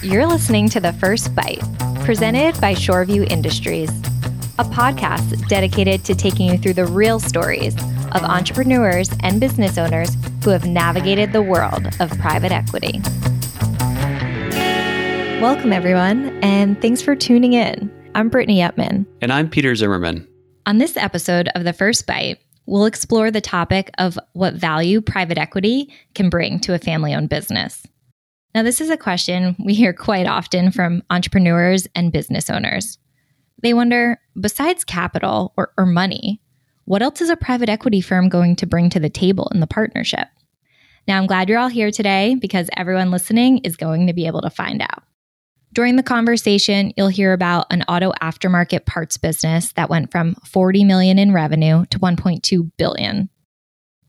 You're listening to The First Bite, presented by Shoreview Industries, a podcast dedicated to taking you through the real stories of entrepreneurs and business owners who have navigated the world of private equity. Welcome, everyone, and thanks for tuning in. I'm Brittany Epman. And I'm Peter Zimmerman. On this episode of The First Bite, we'll explore the topic of what value private equity can bring to a family owned business. Now, this is a question we hear quite often from entrepreneurs and business owners. They wonder besides capital or, or money, what else is a private equity firm going to bring to the table in the partnership? Now, I'm glad you're all here today because everyone listening is going to be able to find out. During the conversation, you'll hear about an auto aftermarket parts business that went from 40 million in revenue to 1.2 billion.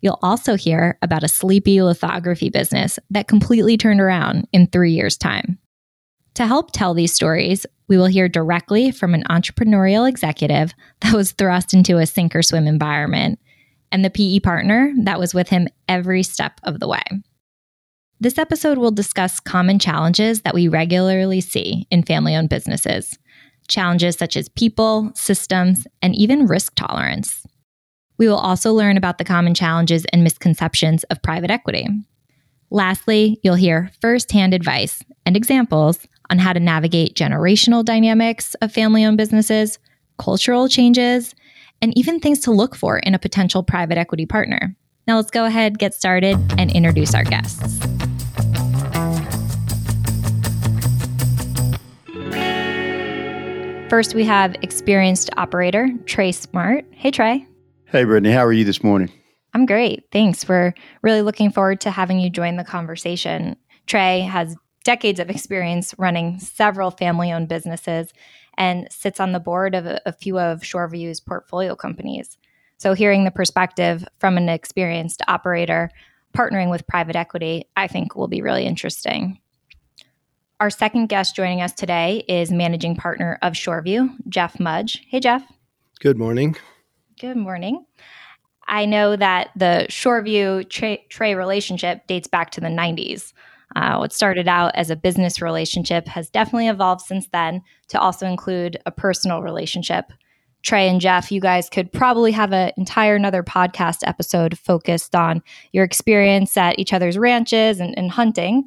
You'll also hear about a sleepy lithography business that completely turned around in 3 years' time. To help tell these stories, we will hear directly from an entrepreneurial executive that was thrust into a sink or swim environment and the PE partner that was with him every step of the way. This episode will discuss common challenges that we regularly see in family owned businesses. Challenges such as people, systems, and even risk tolerance. We will also learn about the common challenges and misconceptions of private equity. Lastly, you'll hear firsthand advice and examples on how to navigate generational dynamics of family owned businesses, cultural changes, and even things to look for in a potential private equity partner. Now, let's go ahead, get started, and introduce our guests. First, we have experienced operator Trey Smart. Hey, Trey. Hey, Brittany. How are you this morning? I'm great. Thanks. We're really looking forward to having you join the conversation. Trey has decades of experience running several family owned businesses and sits on the board of a, a few of Shoreview's portfolio companies. So, hearing the perspective from an experienced operator partnering with private equity, I think will be really interesting. Our second guest joining us today is managing partner of Shoreview, Jeff Mudge. Hey, Jeff. Good morning. Good morning. I know that the Shoreview Trey, relationship dates back to the 90s. Uh, what started out as a business relationship has definitely evolved since then to also include a personal relationship. Trey and Jeff, you guys could probably have an entire another podcast episode focused on your experience at each other's ranches and, and hunting.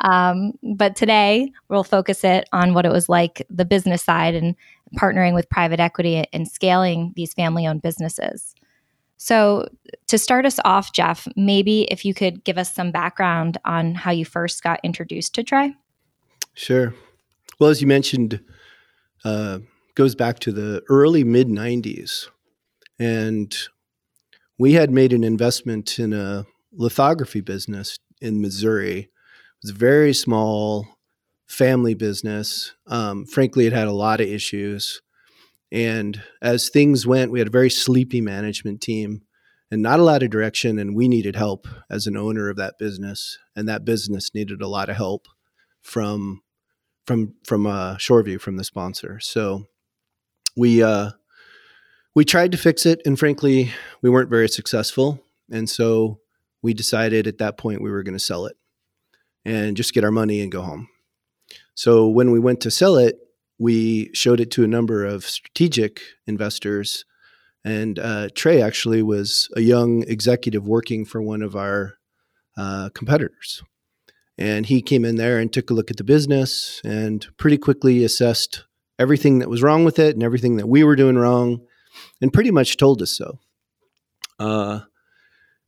Um, but today we'll focus it on what it was like the business side and partnering with private equity and scaling these family owned businesses. So, to start us off, Jeff, maybe if you could give us some background on how you first got introduced to Trey. Sure. Well, as you mentioned, uh, goes back to the early mid 90s. And we had made an investment in a lithography business in Missouri a very small family business. Um, frankly, it had a lot of issues. And as things went, we had a very sleepy management team and not a lot of direction. And we needed help as an owner of that business. And that business needed a lot of help from from from uh, Shoreview, from the sponsor. So we uh, we tried to fix it, and frankly, we weren't very successful. And so we decided at that point we were going to sell it and just get our money and go home. So when we went to sell it, we showed it to a number of strategic investors. And uh, Trey actually was a young executive working for one of our uh, competitors. And he came in there and took a look at the business and pretty quickly assessed everything that was wrong with it and everything that we were doing wrong and pretty much told us so. Uh,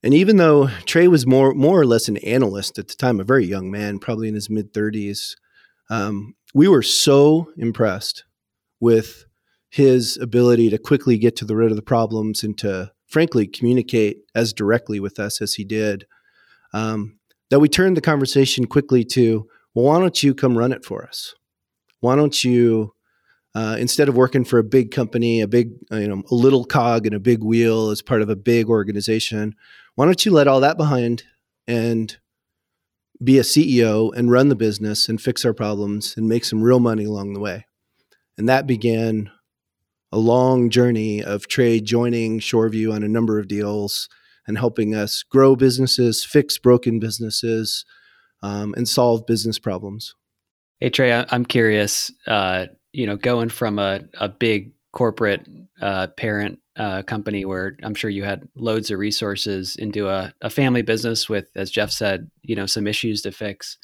and even though Trey was more more or less an analyst at the time, a very young man, probably in his mid thirties, um, we were so impressed with his ability to quickly get to the root of the problems and to frankly communicate as directly with us as he did um, that we turned the conversation quickly to well why don't you come run it for us? Why don't you uh, instead of working for a big company a big you know a little cog in a big wheel as part of a big organization why don't you let all that behind and be a CEO and run the business and fix our problems and make some real money along the way? And that began a long journey of Trey joining Shoreview on a number of deals and helping us grow businesses, fix broken businesses, um, and solve business problems. Hey Trey, I'm curious. Uh, you know, going from a, a big corporate uh, parent uh, company where I'm sure you had loads of resources into a, a family business with, as Jeff said, you know, some issues to fix.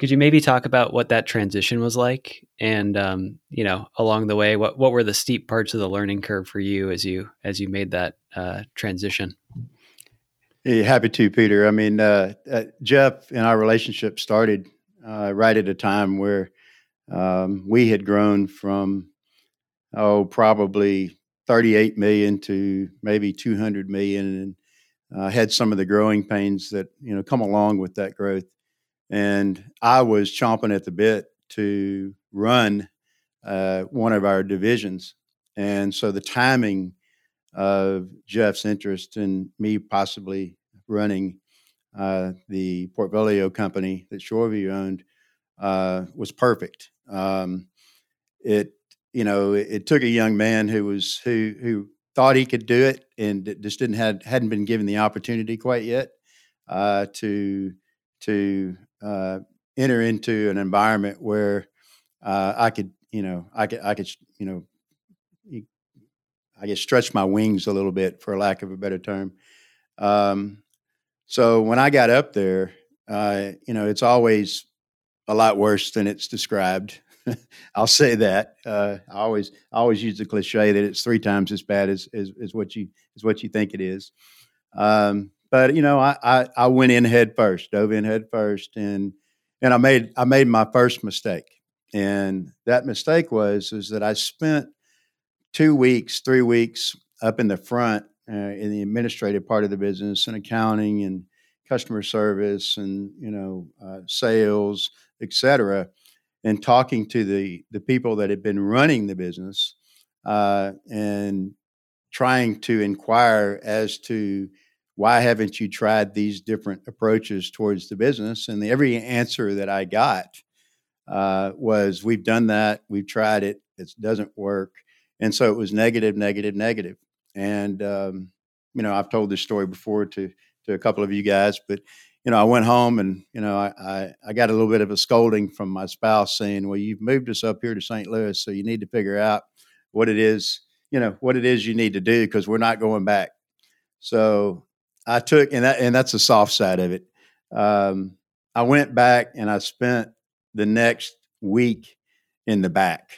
Could you maybe talk about what that transition was like, and um, you know, along the way, what what were the steep parts of the learning curve for you as you as you made that uh, transition? Happy to, Peter. I mean, uh, uh, Jeff and our relationship started uh, right at a time where um, we had grown from oh probably 38 million to maybe 200 million, and uh, had some of the growing pains that you know come along with that growth. And I was chomping at the bit to run uh, one of our divisions, and so the timing of Jeff's interest in me possibly running uh, the portfolio company that Shoreview owned uh, was perfect. Um, it you know it, it, took a young man who was who who thought he could do it and just didn't had hadn't been given the opportunity quite yet uh, to to uh, enter into an environment where uh, I could you know I could I could you know I guess stretch my wings a little bit, for lack of a better term. Um, so when I got up there, uh, you know, it's always a lot worse than it's described. I'll say that. Uh, I always I always use the cliche that it's three times as bad as as, as what you is what you think it is. Um, but you know, I, I, I went in head first, dove in head first, and and I made I made my first mistake. And that mistake was is that I spent two weeks, three weeks up in the front uh, in the administrative part of the business and accounting and customer service and you know uh, sales, et cetera, and talking to the the people that had been running the business uh, and trying to inquire as to why haven't you tried these different approaches towards the business? And the, every answer that i got uh, was we've done that. We've tried it. It doesn't work. And so it was negative, negative, negative. And um, you know, I've told this story before to to a couple of you guys, but you know, I went home and you know, I, I, I got a little bit of a scolding from my spouse saying, "Well, you've moved us up here to St. Louis, so you need to figure out what it is, you know, what it is you need to do because we're not going back." So I took, and that and that's the soft side of it. Um, I went back and I spent the next week in the back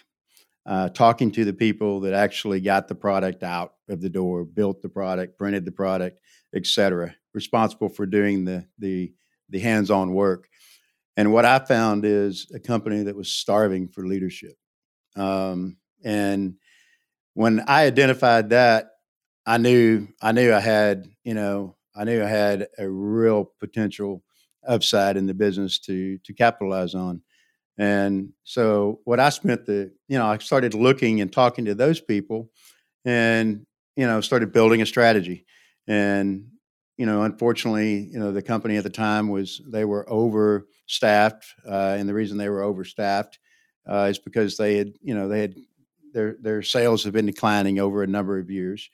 uh, talking to the people that actually got the product out of the door, built the product, printed the product, et cetera, responsible for doing the the the hands-on work. And what I found is a company that was starving for leadership. Um, and when I identified that, I knew I knew I had you know I knew I had a real potential upside in the business to to capitalize on. And so what I spent the, you know, I started looking and talking to those people and, you know, started building a strategy. And, you know, unfortunately, you know, the company at the time was they were overstaffed. Uh, and the reason they were overstaffed uh, is because they had, you know, they had their their sales have been declining over a number of years.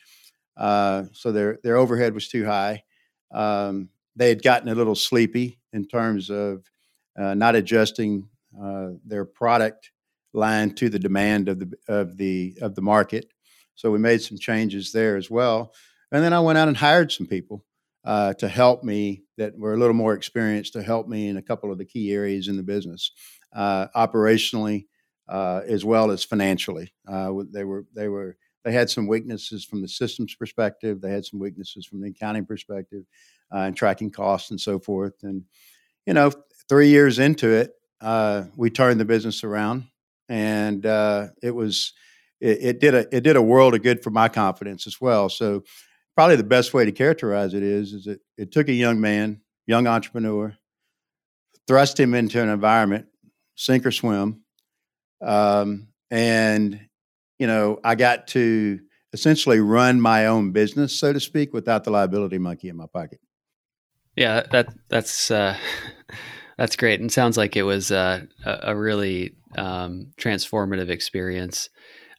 Uh, so their their overhead was too high. Um, they had gotten a little sleepy in terms of uh, not adjusting uh, their product line to the demand of the of the of the market. So we made some changes there as well. And then I went out and hired some people uh, to help me that were a little more experienced to help me in a couple of the key areas in the business, uh, operationally uh, as well as financially. Uh, they were they were they had some weaknesses from the systems perspective. They had some weaknesses from the accounting perspective, uh, and tracking costs and so forth. And you know, three years into it, uh, we turned the business around, and it was it, it, did a it did a world of good for my confidence as well. So probably the best way to characterize it is is it it took a young man, young entrepreneur, thrust him into an environment, sink or swim, um, and you know I got to essentially run my own business, so to speak, without the liability monkey in my pocket. Yeah, that that's. Uh... That's great, and sounds like it was uh, a really um, transformative experience.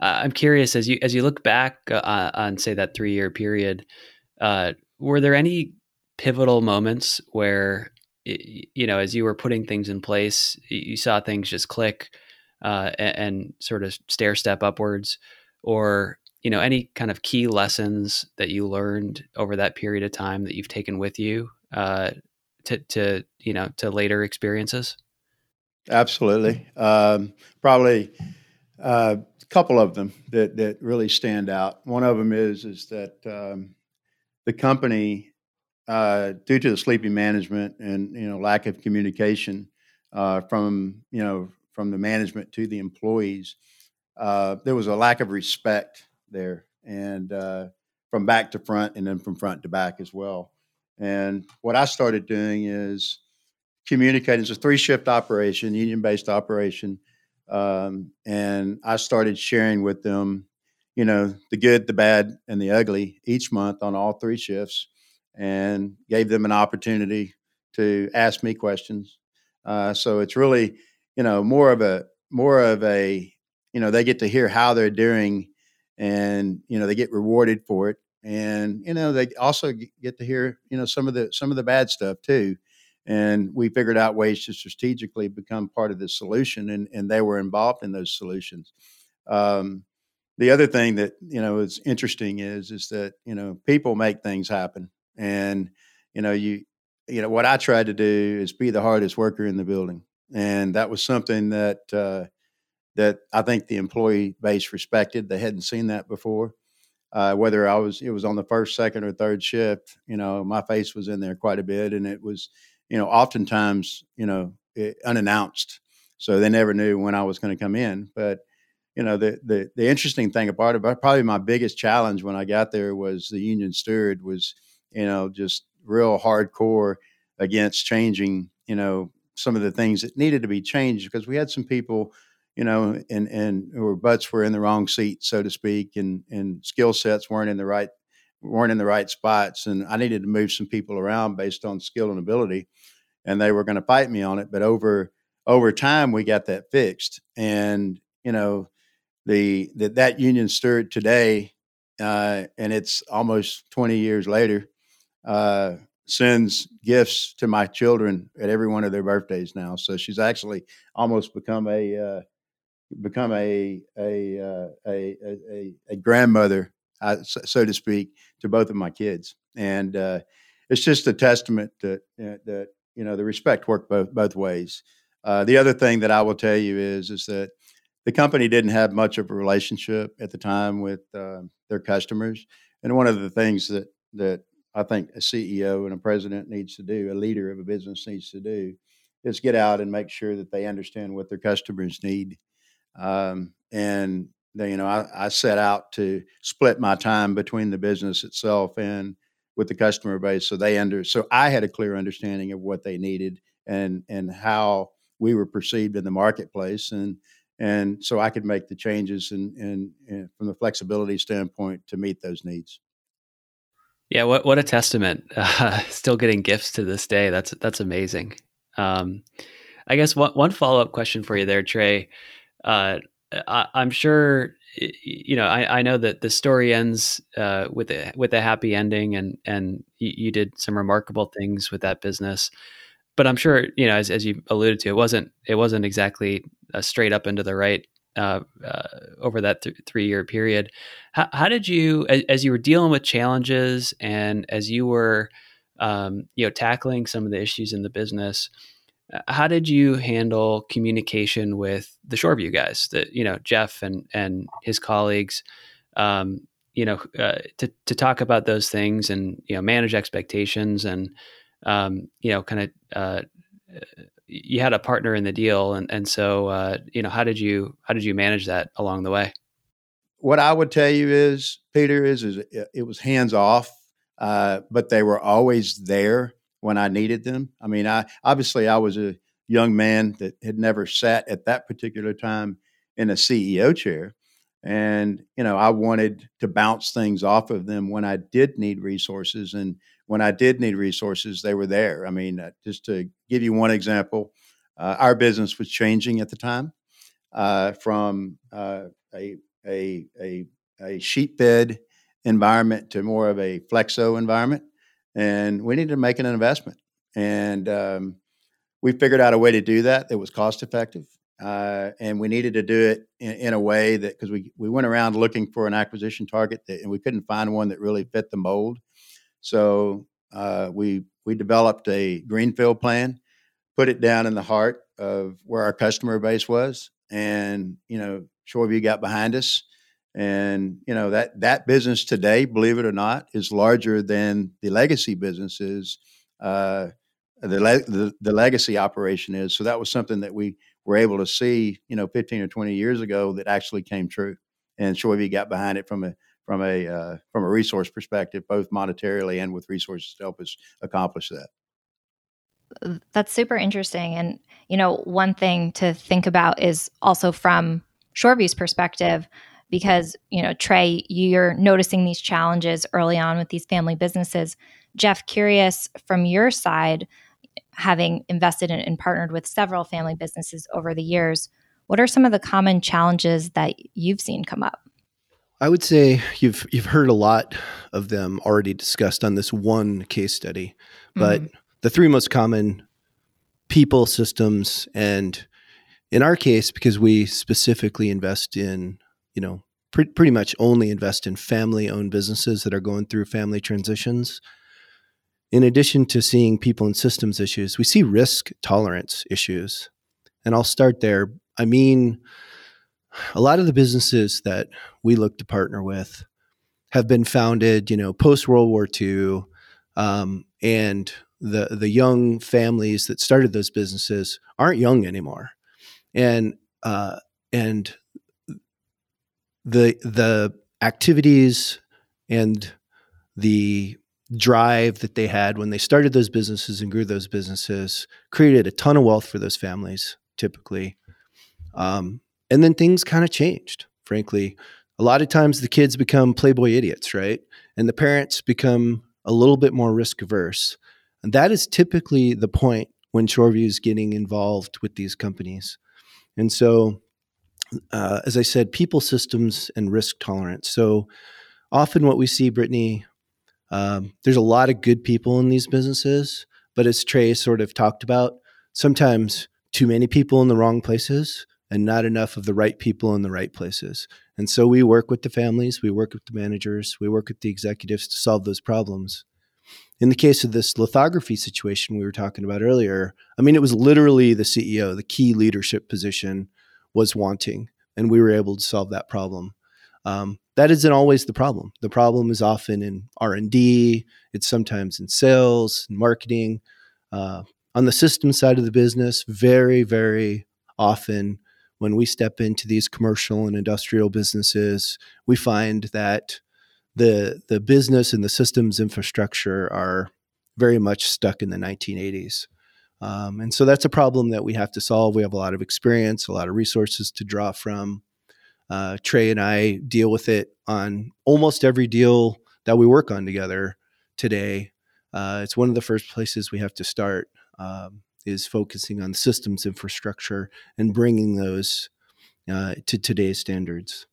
Uh, I'm curious as you as you look back uh, on say that three year period, uh, were there any pivotal moments where you know, as you were putting things in place, you saw things just click uh, and, and, sort of stair step upwards, or you know, any kind of key lessons that you learned over that period of time that you've taken with you uh, to, to you know to later experiences. Absolutely, um, probably uh, a couple of them that that really stand out. One of them is is that um, the company uh, due to the sleepy management and you know lack of communication uh, from you know from the management to the employees, uh, there was a lack of respect there, and uh, from back to front, and then from front to back as well. And what I started doing is communicating. It's a three shift operation, union based operation, um, and I started sharing with them, you know, the good, the bad, and the ugly each month on all three shifts and gave them an opportunity to ask me questions. Uh, so it's really, you know, more of a more of a, you know, they get to hear how they're doing, and you know they get rewarded for it, and you know they also get to hear, you know, some of the some of the bad stuff too. And we figured out ways to strategically become part of the solution, and and they were involved in those solutions. Um, the other thing that you know is interesting is is that you know people make things happen and you know you you know what i tried to do is be the hardest worker in the building and that was something that uh, that i think the employee base respected they hadn't seen that before uh, whether i was it was on the first second or third shift you know my face was in there quite a bit and it was you know oftentimes you know it, unannounced so they never knew when i was going to come in but you know the, the the interesting thing about it but probably my biggest challenge when i got there was the union steward was you know, just real hardcore against changing, you know, some of the things that needed to be changed because we had some people, you know, and and who butts were in the wrong seat, so to speak, and and skill sets weren't in the right weren't in the right spots, and I needed to move some people around based on skill and ability, and they were going to fight me on it. But over over time, we got that fixed, and you know, the that that union steward today, uh, and it's almost twenty years later uh, sends gifts to my children at every one of their birthdays now. So she's actually almost become a uh, become a a, uh, a a, a grandmother, uh, so to speak, to both of my kids, and uh, it's just a testament that that you know the respect worked both both ways. Uh, the other thing that I will tell you is is that the company didn't have much of a relationship at the time with uh, their customers, and one of the things that that I think a CEO and a president needs to do, a leader of a business needs to do, is get out and make sure that they understand what their customers need. Um, and you know, I, I, set out to split my time between the business itself and with the customer base, so they under. So I had a clear understanding of what they needed and and how we were perceived in the marketplace, and and so I could make the changes and and, and from the flexibility standpoint to meet those needs. Yeah, what what a testament! Uh, still getting gifts to this day. That's that's amazing. Um, I guess one one follow up question for you there, Trey. Uh, I, am sure you know. I, I know that the story ends uh, with a with a happy ending, and and you, you, did some remarkable things with that business. But I'm sure you know, as, as you alluded to, it wasn't it wasn't exactly straight up into the right uh, uh, over that th- three year period. How, how, did you, as, as, you were dealing with challenges and as you were, um, you know, tackling some of the issues in the business, how did you handle communication with the Shoreview guys, that you know Jeff and and his colleagues, um, you know, uh, to to talk about those things and you know manage expectations and um, you know kind of uh, you had a partner in the deal, and and so uh, you know how did you how did you manage that along the way? What I would tell you is, Peter, is is it was hands off, uh, but they were always there when I needed them. I mean, I obviously I was a young man that had never sat at that particular time in a CEO chair. And, you know, I wanted to bounce things off of them when I did need resources. And when I did need resources, they were there. I mean, uh, just to give you one example, uh, our business was changing at the time uh, from uh, a, a, a, a sheetfed environment to more of a flexo environment. And we needed to make an investment. and um, we figured out a way to do that that was cost effective. Uh, and we needed to do it in, in a way that because we, we went around looking for an acquisition target that, and we couldn't find one that really fit the mold. So uh, we we developed a greenfield plan, put it down in the heart of where our customer base was, and you know Shoreview got behind us, and you know that that business today, believe it or not, is larger than the legacy businesses. Uh, the, le- the the legacy operation is so that was something that we were able to see, you know, 15 or 20 years ago that actually came true. And Shoreview got behind it from a from a uh, from a resource perspective, both monetarily and with resources to help us accomplish that. That's super interesting. And you know, one thing to think about is also from Shoreview's perspective, because you know, Trey, you're noticing these challenges early on with these family businesses. Jeff, curious from your side, having invested in and partnered with several family businesses over the years, what are some of the common challenges that you've seen come up? I would say you've you've heard a lot of them already discussed on this one case study, but mm-hmm. the three most common people, systems, and in our case, because we specifically invest in, you know, pre- pretty much only invest in family-owned businesses that are going through family transitions. In addition to seeing people and systems issues, we see risk tolerance issues, and I'll start there. I mean a lot of the businesses that we look to partner with have been founded, you know, post World War II, um, and the the young families that started those businesses aren't young anymore, and uh, and the the activities and the drive that they had when they started those businesses and grew those businesses created a ton of wealth for those families typically um, and then things kind of changed, frankly. A lot of times the kids become playboy idiots, right? And the parents become a little bit more risk averse. And that is typically the point when Shoreview is getting involved with these companies. And so, uh, as I said, people systems and risk tolerance. So often what we see, Brittany, um, there's a lot of good people in these businesses, but as Trey sort of talked about, sometimes too many people in the wrong places and not enough of the right people in the right places. And so we work with the families, we work with the managers, we work with the executives to solve those problems. In the case of this lithography situation we were talking about earlier, I mean, it was literally the CEO, the key leadership position was wanting, and we were able to solve that problem. Um, that isn't always the problem. The problem is often in R and D. It's sometimes in sales and marketing. Uh, on the system side of the business, very, very often when we step into these commercial and industrial businesses, we find that the the business and the systems infrastructure are very much stuck in the 1980s. Um, and so that's a problem that we have to solve. We have a lot of experience, a lot of resources to draw from. Uh, Trey and I deal with it on almost every deal that we work on together today. Uh, it's one of the first places we have to start. Um, is focusing on systems infrastructure and bringing those uh, to today's standards.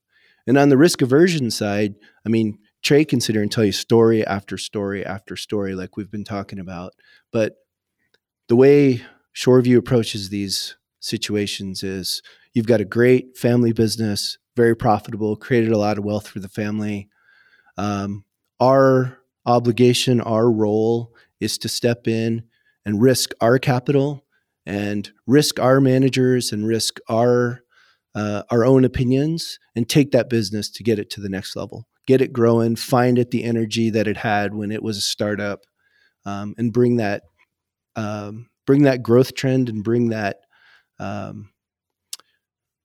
And on the risk aversion side, I mean, Trey can sit here and tell you story after story after story, like we've been talking about. But the way Shoreview approaches these situations is you've got a great family business, very profitable, created a lot of wealth for the family. Um, our obligation, our role is to step in and risk our capital and risk our managers and risk our uh, our own opinions and take that business to get it to the next level get it growing find it the energy that it had when it was a startup um, and bring that um, bring that growth trend and bring that um,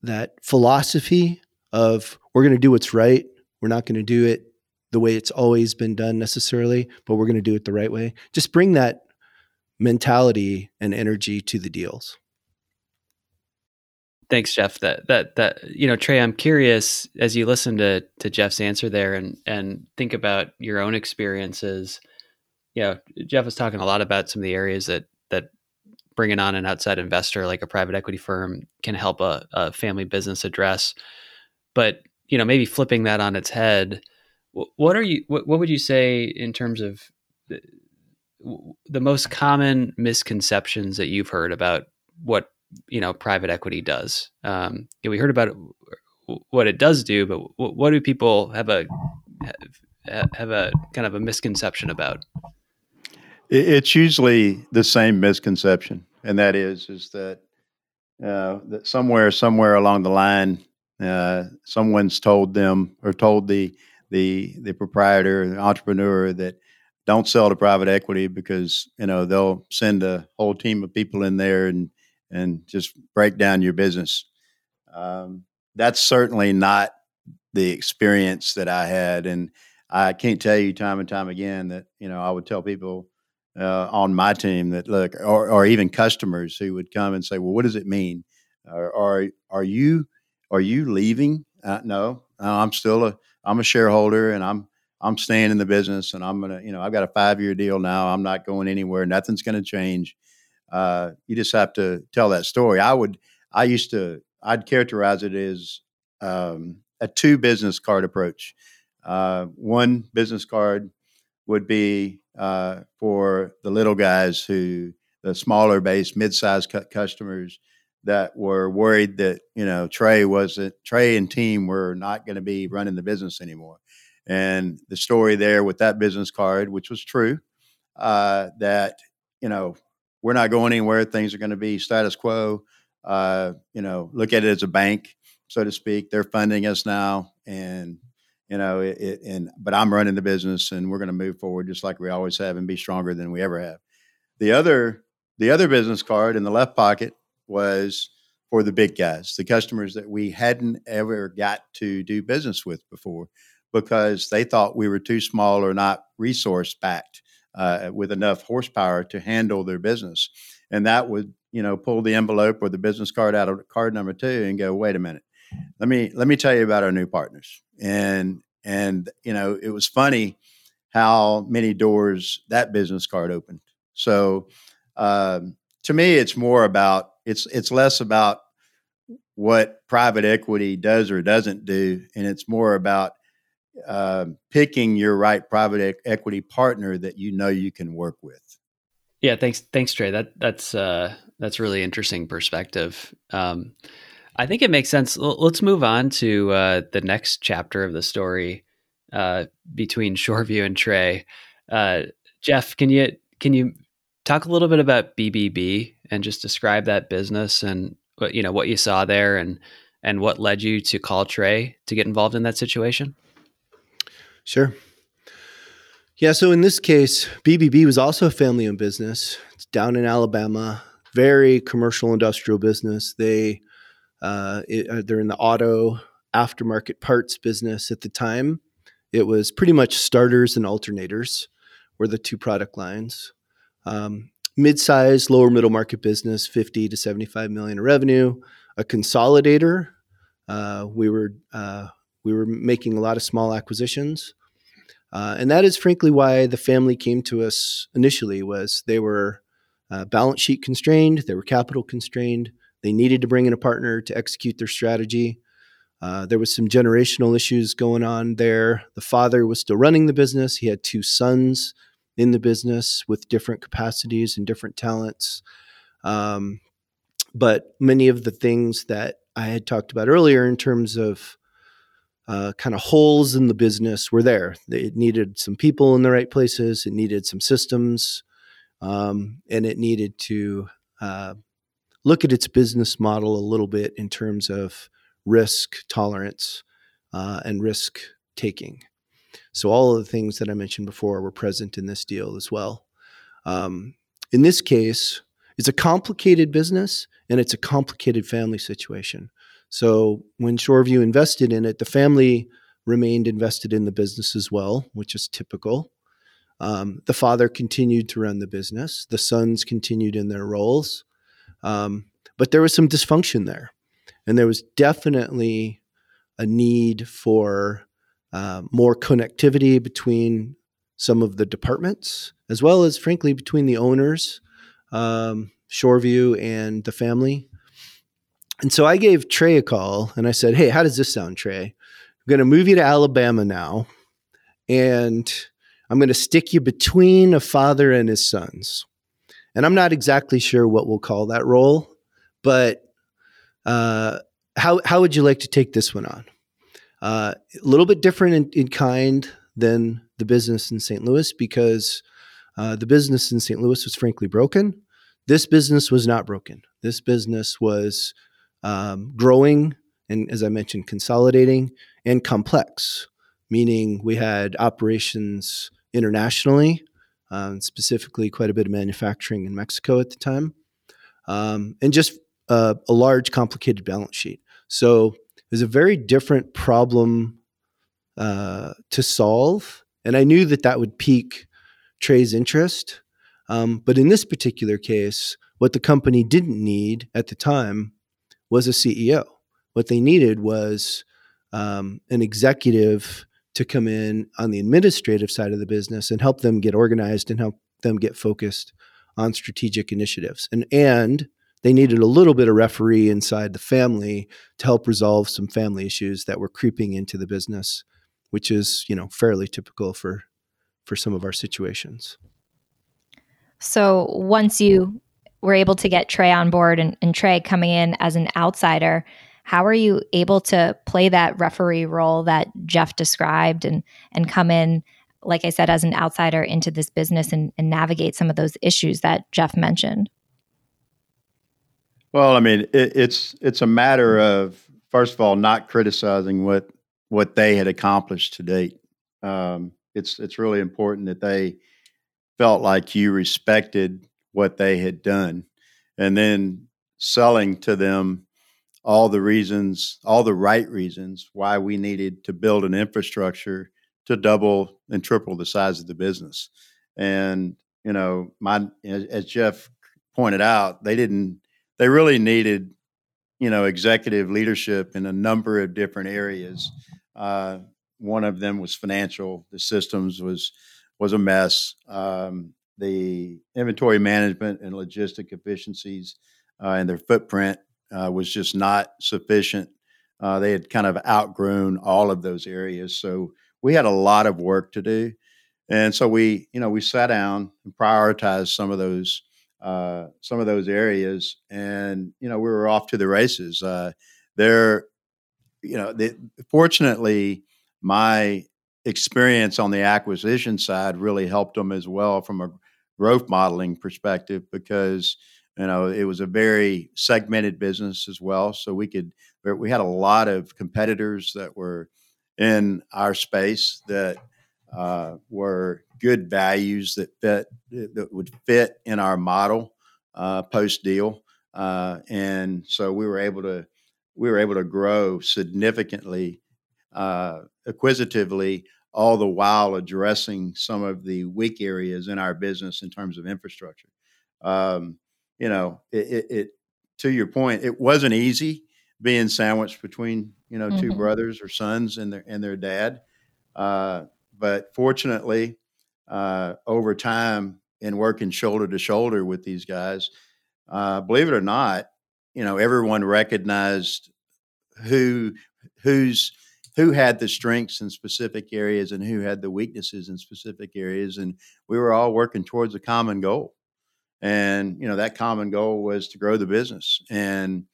that philosophy of we're going to do what's right we're not going to do it the way it's always been done necessarily but we're going to do it the right way just bring that mentality and energy to the deals. Thanks, Jeff. That that that you know, Trey, I'm curious as you listen to to Jeff's answer there and and think about your own experiences. Know, Jeff was talking a lot about some of the areas that that bringing on an outside investor like a private equity firm can help a, a family business address. But you know, maybe flipping that on its head, what are you? What, what would you say in terms of the most common misconceptions that you've heard about what you know private equity does. Um, yeah, we heard about it, what it does do, but what, what do people have a have a kind of a misconception about? It's usually the same misconception, and that is is that uh, that somewhere somewhere along the line, uh, someone's told them or told the the the proprietor, the entrepreneur that don't sell to private equity because you know they'll send a whole team of people in there and and just break down your business. Um, that's certainly not the experience that I had, and I can't tell you time and time again that you know I would tell people uh, on my team that look, or, or even customers who would come and say, "Well, what does it mean? Are are, you are you leaving?" Uh, no, I'm still a I'm a shareholder, and I'm I'm staying in the business, and I'm gonna you know I've got a five year deal now. I'm not going anywhere. Nothing's going to change. Uh, you just have to tell that story. I would I used to I'd characterize it as um, a two business card approach. Uh, one business card would be uh, for the little guys who, the smaller base, mid-sized cu- customers that were worried that you know Trey wasn't Trey and team were not going to be running the business anymore. And the story there with that business card, which was true, uh, that you know we're not going anywhere. Things are going to be status quo. Uh, you know, look at it as a bank, so to speak. They're funding us now, and you know it, it, and but i'm running the business and we're going to move forward just like we always have and be stronger than we ever have. The other the other business card in the left pocket was for the big guys the customers that we hadn't ever got to do business with before because they thought we were too small or not resource backed uh, with enough horsepower to handle their business. And that would you know pull the envelope or the business card out of card number two and go wait a minute let me let me tell you about our new partners. And and you know it was funny how many doors that business card opened. So um, to me it's more about it's it's less about what private equity does or doesn't do and it's more about uh, picking your right private e- equity partner that you know you can work with. Yeah thanks thanks trey. That that's uh that's really interesting perspective. Um I think it makes sense. Let's move on to uh, the next chapter of the story uh, between Shoreview and Trey. Uh, Jeff, can you can you talk a little bit about BBB and just describe that business and you know what you saw there and and what led you to call Trey to get involved in that situation? Sure. Yeah, so in this case, BBB was also a family-owned business. It's down in Alabama, very commercial industrial business. They uh, it, uh, they're in the auto aftermarket parts business at the time. It was pretty much starters and alternators were the two product lines. Um, mid-sized, lower middle market business, 50 to 75 million in revenue. A consolidator. Uh, we were uh, we were making a lot of small acquisitions, uh, and that is frankly why the family came to us initially. Was they were uh, balance sheet constrained, they were capital constrained, they needed to bring in a partner to execute their strategy. Uh, there was some generational issues going on there. The father was still running the business. He had two sons in the business with different capacities and different talents. Um, but many of the things that I had talked about earlier in terms of uh, kind of holes in the business were there. It needed some people in the right places. It needed some systems, um, and it needed to uh, look at its business model a little bit in terms of risk tolerance uh, and risk taking. So all of the things that I mentioned before were present in this deal as well. Um, in this case, it's a complicated business and it's a complicated family situation. So when Shoreview invested in it, the family remained invested in the business as well, which is typical. Um, the father continued to run the business. The sons continued in their roles. Um, but there was some dysfunction there. And there was definitely a need for uh, more connectivity between some of the departments, as well as, frankly, between the owners, um, Shoreview, and the family. And so I gave Trey a call and I said, Hey, how does this sound, Trey? I'm going to move you to Alabama now. And I'm going to stick you between a father and his sons. And I'm not exactly sure what we'll call that role, but uh, how, how would you like to take this one on? Uh, a little bit different in, in, kind than the business in St. Louis because uh, the business in St. Louis was frankly broken. This business was not broken. This business was um, growing and, as I mentioned, consolidating and complex, meaning we had operations internationally, um, specifically quite a bit of manufacturing in Mexico at the time, um, and just a, a large, complicated balance sheet. So it was a very different problem uh, to solve. And I knew that that would pique Trey's interest. Um, but in this particular case, what the company didn't need at the time was a CEO. What they needed was um, an executive to come in on the administrative side of the business and help them get organized and help them get focused on strategic initiatives. And and they needed a little bit of referee inside the family to help resolve some family issues that were creeping into the business, which is, you know, fairly typical for for some of our situations. So once you were able to get Trey on board and, and Trey coming in as an outsider, how are you able to play that referee role that Jeff described and and come in, like I said, as an outsider into this business and, and navigate some of those issues that Jeff mentioned? Well, I mean, it, it's it's a matter of first of all not criticizing what what they had accomplished to date. Um, it's it's really important that they felt like you respected what they had done, and then selling to them all the reasons, all the right reasons why we needed to build an infrastructure to double and triple the size of the business. And you know, my as Jeff pointed out, they didn't. They really needed, you know, executive leadership in a number of different areas. Uh, one of them was financial. The systems was was a mess. Um, the inventory management and logistic efficiencies uh, and their footprint uh, was just not sufficient. Uh, they had kind of outgrown all of those areas, so we had a lot of work to do. And so we, you know, we sat down and prioritized some of those uh, some of those areas, and you know, we were off to the races. Uh, there, you know, fortunately, my experience on the acquisition side really helped them as well from a growth modeling perspective because you know it was a very segmented business as well so we could we had a lot of competitors that were in our space that uh, were good values that fit that would fit in our model uh, post deal uh, and so we were able to we were able to grow significantly uh, acquisitively all the while addressing some of the weak areas in our business in terms of infrastructure. Um, you know, it, it, it, to your point, it wasn't easy being sandwiched between you know mm-hmm. two brothers or sons and their and their dad. Uh, but fortunately, uh, over time and working shoulder to shoulder with these guys, uh, believe it or not, you know, everyone recognized who who's who had the strengths in specific areas and who had the weaknesses in specific areas, and we were all working towards a common goal and you know that common goal was to grow the business. And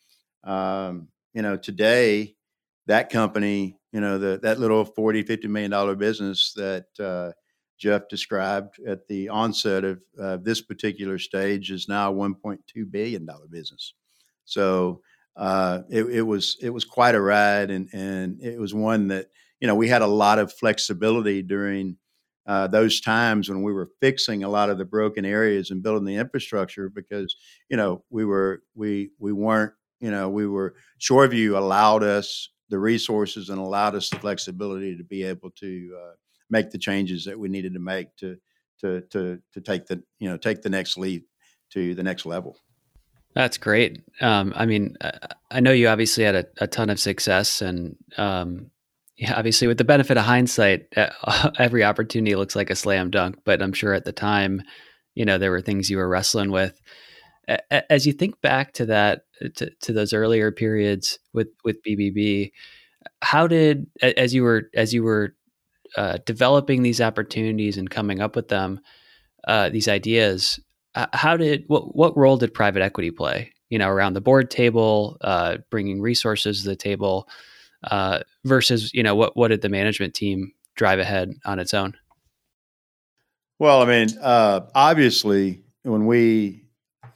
um, you know today that company you know the, that little 40 50 million dollar business that uh, jeff described at the onset of uh, this particular stage is now a 1.2 billion dollar business. So uh, it, it, was it was quite a ride and and it was one that you know we had a lot of flexibility during uh, those times when we were fixing a lot of the broken areas and building the infrastructure because you know we were we we weren't you know we were shoreview allowed us the resources and allowed us the flexibility to be able to uh, make the changes that we needed to make to to to to take the you know take the next leap to the next level. That's great. Um, i mean i know you obviously had a, a ton of success and um, yeah, obviously, with the benefit of hindsight, uh, every opportunity looks like a slam dunk. But I'm sure at the time, you know, there were things you were wrestling with. As you think back to that, uh, to, to those earlier periods with with BBB, how did as you were as you were uh, developing these opportunities and coming up with them, uh, these ideas, how did what what role did private equity play? You know, around the board table, uh, bringing resources to the table, uh, versus you know what what did the management team drive ahead on its own? Well, I mean, uh, obviously, when we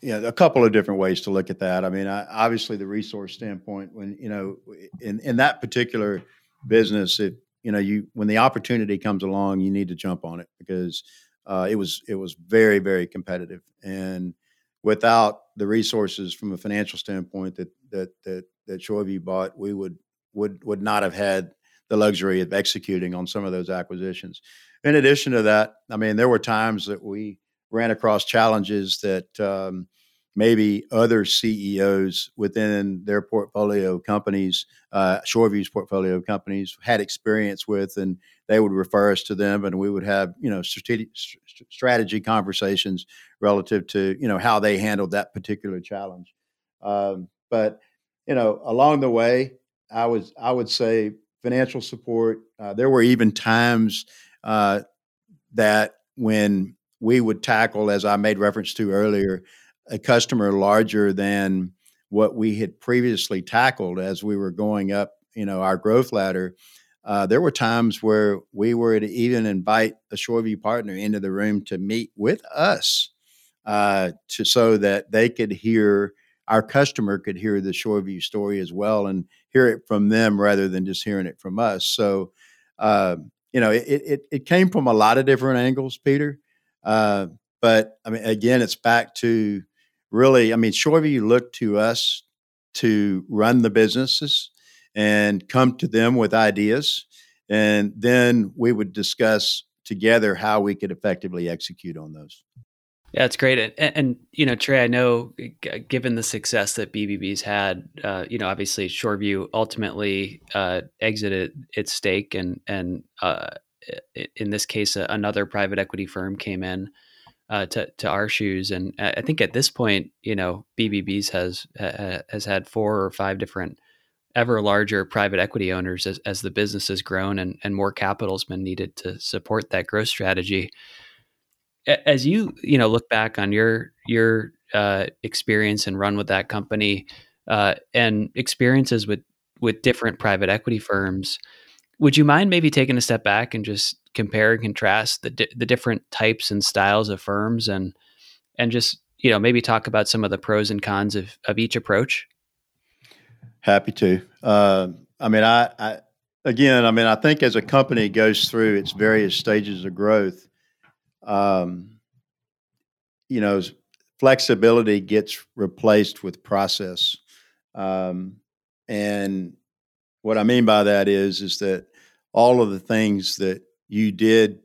yeah, you know, a couple of different ways to look at that. I mean, I, obviously, the resource standpoint, when you know, in in that particular business, it you know, you when the opportunity comes along, you need to jump on it because uh, it was it was very very competitive, and without the resources from a financial standpoint that that that that bought, we would would would not have had the luxury of executing on some of those acquisitions. In addition to that, I mean, there were times that we ran across challenges that um, maybe other CEOs within their portfolio companies, uh, Shoreview's portfolio companies, had experience with, and they would refer us to them, and we would have you know strategic strategy conversations relative to you know how they handled that particular challenge. Um, but you know, along the way, I was I would say financial support. Uh, there were even times uh, that when we would tackle, as I made reference to earlier, a customer larger than what we had previously tackled as we were going up, you know, our growth ladder. Uh, there were times where we were to even invite a Shoreview partner into the room to meet with us, uh, to so that they could hear our customer could hear the Shoreview story as well and hear it from them rather than just hearing it from us. So, uh, you know, it, it, it came from a lot of different angles, Peter. Uh, but I mean, again, it's back to really, I mean, Shoreview looked to us to run the businesses and come to them with ideas. And then we would discuss together how we could effectively execute on those. Yeah, it's great. And, and, you know, Trey, I know given the success that BBB's had, uh, you know, obviously Shoreview ultimately uh, exited its stake and, and uh, in this case, another private equity firm came in uh, to to our shoes. And I think at this point, you know, BBB's has has had four or five different ever larger private equity owners as, as the business has grown and, and more capital has been needed to support that growth strategy. As you you know look back on your your uh, experience and run with that company uh, and experiences with with different private equity firms, would you mind maybe taking a step back and just compare and contrast the di- the different types and styles of firms and and just you know maybe talk about some of the pros and cons of of each approach? Happy to. Uh, I mean, I, I again, I mean, I think as a company goes through its various stages of growth, um, you know, flexibility gets replaced with process. Um, and what I mean by that is is that all of the things that you did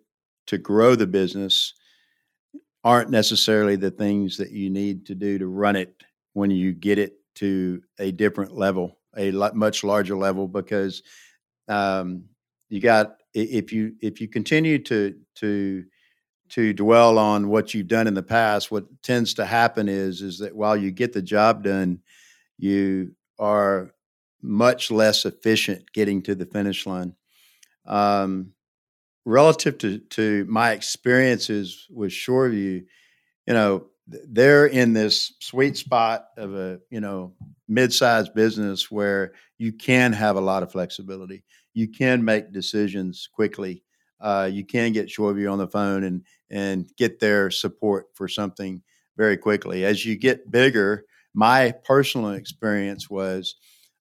to grow the business aren't necessarily the things that you need to do to run it when you get it to a different level, a much larger level, because um, you got if you if you continue to to to dwell on what you've done in the past, what tends to happen is is that while you get the job done, you are much less efficient getting to the finish line. Um, relative to, to my experiences with Shoreview, you know, they're in this sweet spot of a, you know, mid-sized business where you can have a lot of flexibility. You can make decisions quickly. Uh, you can get Shoreview on the phone and and get their support for something very quickly. As you get bigger, my personal experience was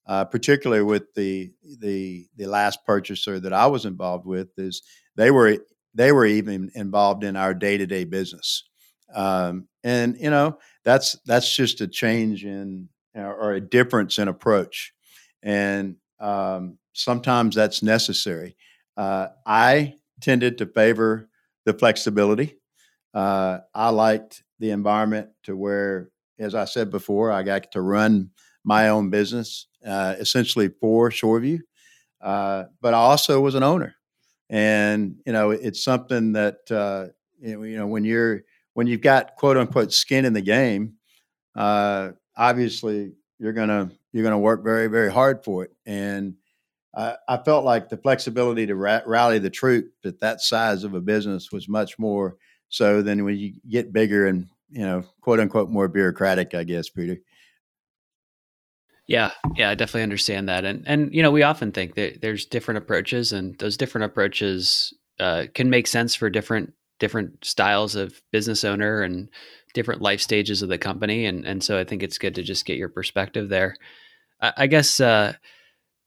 uh, particularly with the the the last purchaser that I was involved with, is they were they were even involved in our day to day business, um, and you know that's that's just a change in or a difference in approach, and um, sometimes that's necessary. Uh, I tended to favor the flexibility. Uh, I liked the environment to where, as I said before, I got to run my own business, uh, essentially for Shoreview. Uh, but I also was an owner, and you know it's something that uh, you know when you're when you've got quote unquote skin in the game, uh, obviously you're gonna you're gonna work very very hard for it. And I, I felt like the flexibility to ra- rally the troop at that size of a business was much more so than when you get bigger and you know quote unquote more bureaucratic. I guess, Peter. Yeah, yeah, I definitely understand that, and and you know we often think that there's different approaches, and those different approaches uh, can make sense for different different styles of business owner and different life stages of the company, and and so I think it's good to just get your perspective there. I, I guess uh,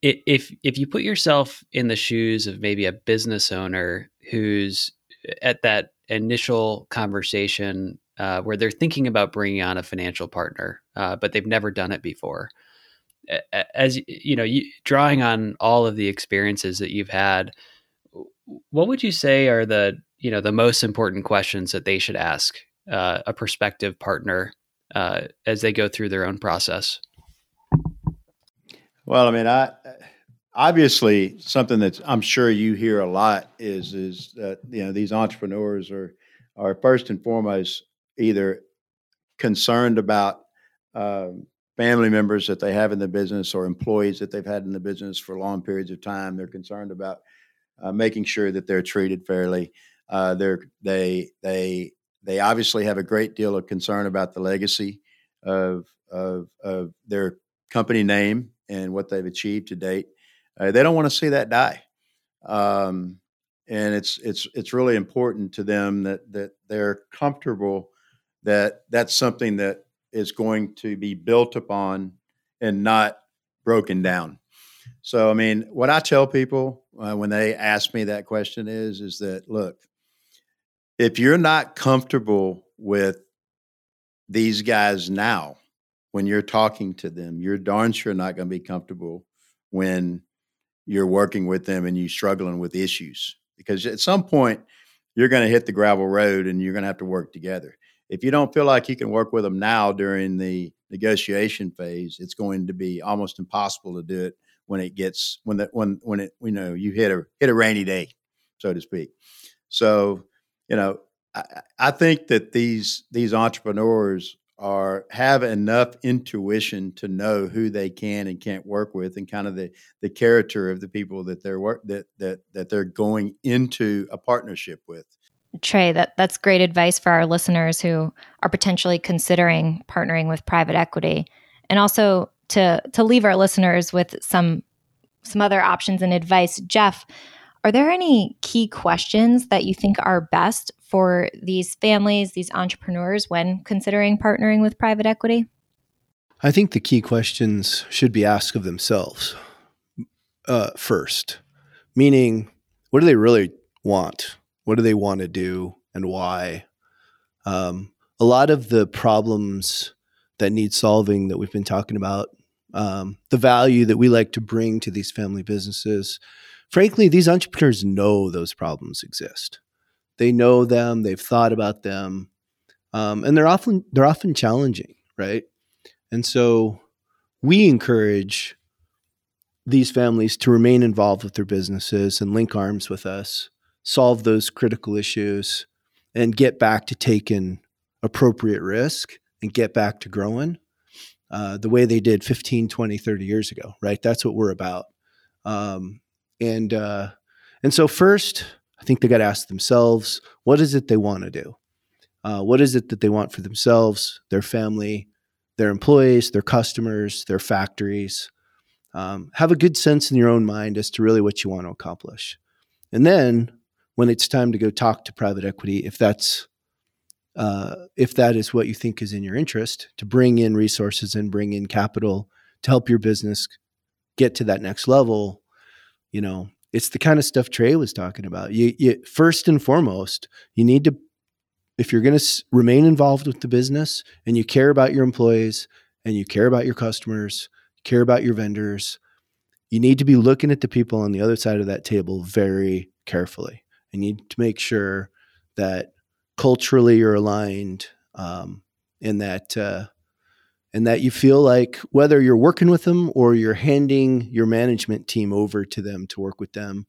if if you put yourself in the shoes of maybe a business owner who's at that initial conversation uh, where they're thinking about bringing on a financial partner, uh, but they've never done it before. As you know, you, drawing on all of the experiences that you've had, what would you say are the you know the most important questions that they should ask uh, a prospective partner uh, as they go through their own process? Well, I mean, I obviously something that I'm sure you hear a lot is is that you know these entrepreneurs are are first and foremost either concerned about um, family members that they have in the business or employees that they've had in the business for long periods of time. They're concerned about uh, making sure that they're treated fairly. Uh, they're they they they obviously have a great deal of concern about the legacy of of, of their company name and what they've achieved to date. Uh, they don't want to see that die. Um, and it's it's it's really important to them that that they're comfortable that that's something that is going to be built upon and not broken down. So, I mean, what I tell people uh, when they ask me that question is, is that look, if you're not comfortable with these guys now, when you're talking to them, you're darn sure not going to be comfortable when you're working with them and you're struggling with issues because at some point you're going to hit the gravel road and you're going to have to work together. If you don't feel like you can work with them now during the negotiation phase, it's going to be almost impossible to do it when it gets when that when when it you know you hit a hit a rainy day, so to speak. So you know I, I think that these these entrepreneurs are have enough intuition to know who they can and can't work with and kind of the the character of the people that they're work that that that they're going into a partnership with Trey, that that's great advice for our listeners who are potentially considering partnering with private equity. And also to to leave our listeners with some some other options and advice. Jeff, are there any key questions that you think are best for these families, these entrepreneurs, when considering partnering with private equity? I think the key questions should be asked of themselves uh, first, meaning, what do they really want? What do they want to do and why? Um, a lot of the problems that need solving that we've been talking about, um, the value that we like to bring to these family businesses, frankly, these entrepreneurs know those problems exist. They know them. They've thought about them, um, and they're often they're often challenging, right? And so we encourage these families to remain involved with their businesses and link arms with us, solve those critical issues, and get back to taking appropriate risk and get back to growing uh, the way they did 15, 20, 30 years ago, right? That's what we're about. Um, and uh, and so first, I think they got to ask themselves, what is it they want to do? Uh, what is it that they want for themselves, their family, their employees, their customers, their factories? Um, have a good sense in your own mind as to really what you want to accomplish. And then when it's time to go talk to private equity, if that's uh, if that is what you think is in your interest, to bring in resources and bring in capital to help your business get to that next level, you know, it's the kind of stuff Trey was talking about. You, you first and foremost, you need to, if you're going to s- remain involved with the business and you care about your employees and you care about your customers, care about your vendors, you need to be looking at the people on the other side of that table very carefully. You need to make sure that culturally you're aligned, um, and that uh, and that you feel like whether you're working with them or you're handing your management team over to them to work with them,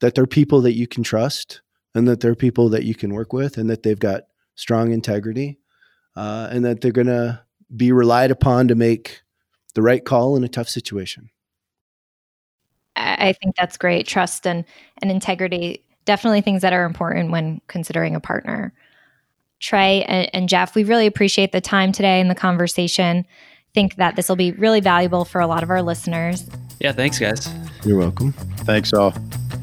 that they're people that you can trust and that they're people that you can work with and that they've got strong integrity uh, and that they're going to be relied upon to make the right call in a tough situation. I think that's great. Trust and, and integrity, definitely things that are important when considering a partner. Trey and, and Jeff, we really appreciate the time today and the conversation. Think that this will be really valuable for a lot of our listeners. Yeah, thanks, guys. You're welcome. Thanks all.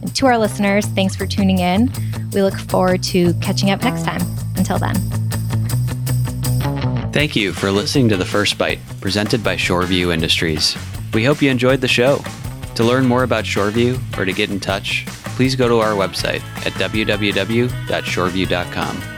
And to our listeners, thanks for tuning in. We look forward to catching up next time. Until then. Thank you for listening to The First Bite, presented by Shoreview Industries. We hope you enjoyed the show. To learn more about Shoreview or to get in touch, please go to our website at www.shoreview.com.